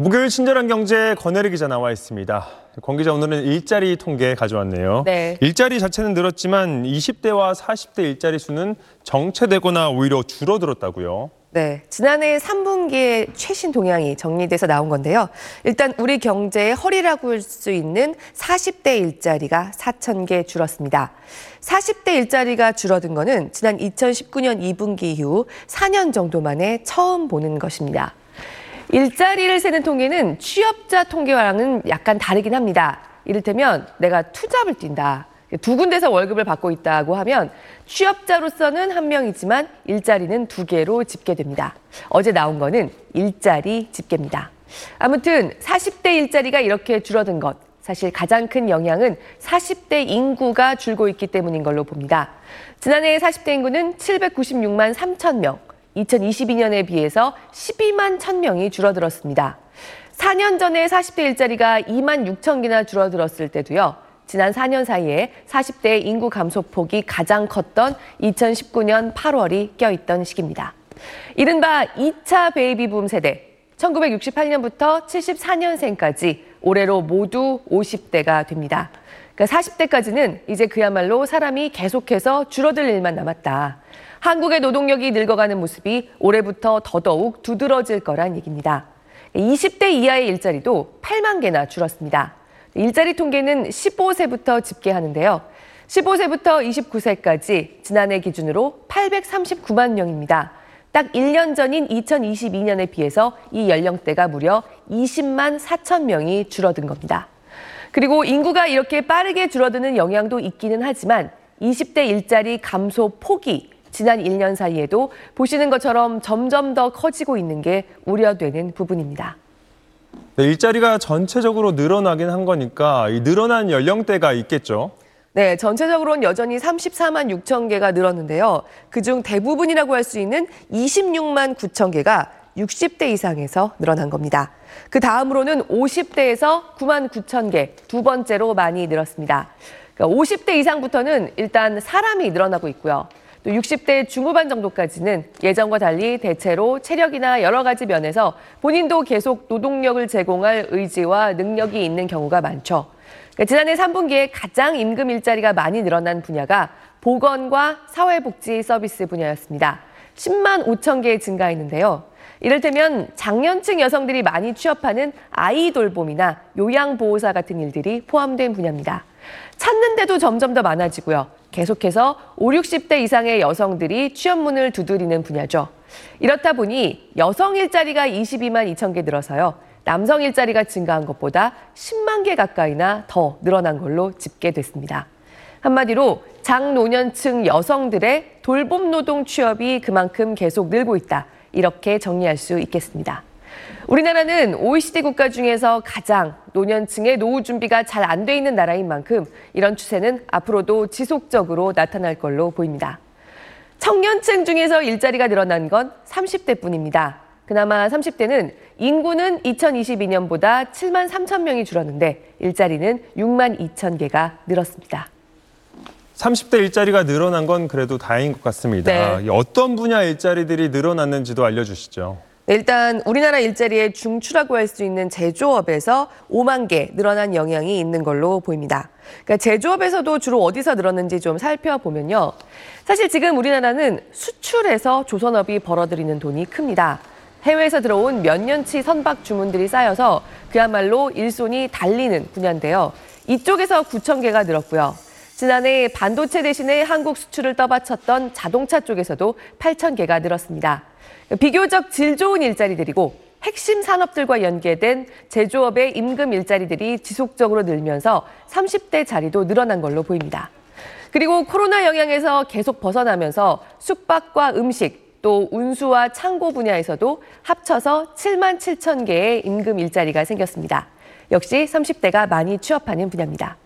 목요일 친절한 경제 권혜리 기자 나와 있습니다. 권 기자 오늘은 일자리 통계 가져왔네요. 네. 일자리 자체는 늘었지만 20대와 40대 일자리 수는 정체되거나 오히려 줄어들었다고요. 네, 지난해 3분기의 최신 동향이 정리돼서 나온 건데요. 일단 우리 경제의 허리라고 할 수 있는 40대 일자리가 4천 개 줄었습니다. 40대 일자리가 줄어든 거는 지난 2019년 2분기 이후 4년 정도 만에 처음 보는 것입니다. 일자리를 세는 통계는 취업자 통계와는 약간 다르긴 합니다. 이를테면 내가 투잡을 뛴다. 두 군데서 월급을 받고 있다고 하면 취업자로서는 한 명이지만 일자리는 두 개로 집계됩니다. 어제 나온 거는 일자리 집계입니다. 아무튼 40대 일자리가 이렇게 줄어든 것 사실 가장 큰 영향은 40대 인구가 줄고 있기 때문인 걸로 봅니다. 지난해 40대 인구는 796만 3천 명, 2022년에 비해서 12만 1천 명이 줄어들었습니다. 4년 전에 40대 일자리가 2만 6천 개나 줄어들었을 때도요. 지난 4년 사이에 40대 인구 감소폭이 가장 컸던 2019년 8월이 껴있던 시기입니다. 이른바 2차 베이비붐 세대, 1968년부터 74년생까지 올해로 모두 50대가 됩니다. 그러니까 40대까지는 이제 그야말로 사람이 계속해서 줄어들 일만 남았다. 한국의 노동력이 늙어가는 모습이 올해부터 더더욱 두드러질 거란 얘기입니다. 20대 이하의 일자리도 8만 개나 줄었습니다. 일자리 통계는 15세부터 집계하는데요. 15세부터 29세까지 지난해 기준으로 839만 명입니다. 딱 1년 전인 2022년에 비해서 이 연령대가 무려 20만 4천 명이 줄어든 겁니다. 그리고 인구가 이렇게 빠르게 줄어드는 영향도 있기는 하지만 20대 일자리 감소 폭이 지난 1년 사이에도 보시는 것처럼 점점 더 커지고 있는 게 우려되는 부분입니다. 네, 일자리가 전체적으로 늘어나긴 한 거니까 이 늘어난 연령대가 있겠죠. 네, 전체적으로는 여전히 34만 6천 개가 늘었는데요. 그중 대부분이라고 할 수 있는 26만 9천 개가 60대 이상에서 늘어난 겁니다. 그 다음으로는 50대에서 9만 9천 개, 두 번째로 많이 늘었습니다. 그러니까 50대 이상부터는 일단 사람이 늘어나고 있고요. 또 60대 중후반 정도까지는 예전과 달리 대체로 체력이나 여러 가지 면에서 본인도 계속 노동력을 제공할 의지와 능력이 있는 경우가 많죠. 그러니까 지난해 3분기에 가장 임금 일자리가 많이 늘어난 분야가 보건과 사회복지 서비스 분야였습니다. 10만 5천 개 증가했는데요. 이를테면 장년층 여성들이 많이 취업하는 아이 돌봄이나 요양보호사 같은 일들이 포함된 분야입니다. 찾는데도 점점 더 많아지고요. 계속해서 5, 60대 이상의 여성들이 취업문을 두드리는 분야죠. 이렇다 보니 여성 일자리가 22만 2천 개 늘어서요. 남성 일자리가 증가한 것보다 10만 개 가까이나 더 늘어난 걸로 집계됐습니다. 한마디로 장노년층 여성들의 돌봄 노동 취업이 그만큼 계속 늘고 있다. 이렇게 정리할 수 있겠습니다. 우리나라는 OECD 국가 중에서 가장 노년층의 노후 준비가 잘 안 돼 있는 나라인 만큼 이런 추세는 앞으로도 지속적으로 나타날 걸로 보입니다. 청년층 중에서 일자리가 늘어난 건 30대 뿐입니다. 그나마 30대는 인구는 2022년보다 7만 3천 명이 줄었는데 일자리는 6만 2천 개가 늘었습니다. 30대 일자리가 늘어난 건 그래도 다행인 것 같습니다. 네. 어떤 분야 일자리들이 늘어났는지도 알려주시죠. 네, 일단 우리나라 일자리의 중추라고 할 수 있는 제조업에서 5만 개 늘어난 영향이 있는 걸로 보입니다. 그러니까 제조업에서도 주로 어디서 늘었는지 좀 살펴보면요. 사실 지금 우리나라는 수출해서 조선업이 벌어들이는 돈이 큽니다. 해외에서 들어온 몇 년치 선박 주문들이 쌓여서 그야말로 일손이 달리는 분야인데요. 이쪽에서 9천 개가 늘었고요. 지난해 반도체 대신에 한국 수출을 떠받쳤던 자동차 쪽에서도 8천 개가 늘었습니다. 비교적 질 좋은 일자리들이고 핵심 산업들과 연계된 제조업의 임금 일자리들이 지속적으로 늘면서 30대 자리도 늘어난 걸로 보입니다. 그리고 코로나 영향에서 계속 벗어나면서 숙박과 음식, 또 운수와 창고 분야에서도 합쳐서 7만 7천 개의 임금 일자리가 생겼습니다. 역시 30대가 많이 취업하는 분야입니다.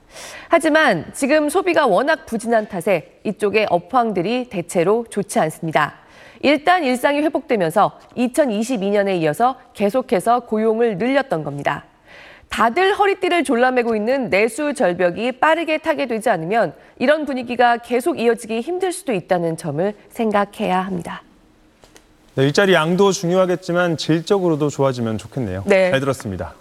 하지만 지금 소비가 워낙 부진한 탓에 이쪽의 업황들이 대체로 좋지 않습니다. 일단 일상이 회복되면서 2022년에 이어서 계속해서 고용을 늘렸던 겁니다. 다들 허리띠를 졸라매고 있는 내수 절벽이 빠르게 타게 되지 않으면 이런 분위기가 계속 이어지기 힘들 수도 있다는 점을 생각해야 합니다. 네, 일자리 양도 중요하겠지만 질적으로도 좋아지면 좋겠네요. 네. 잘 들었습니다.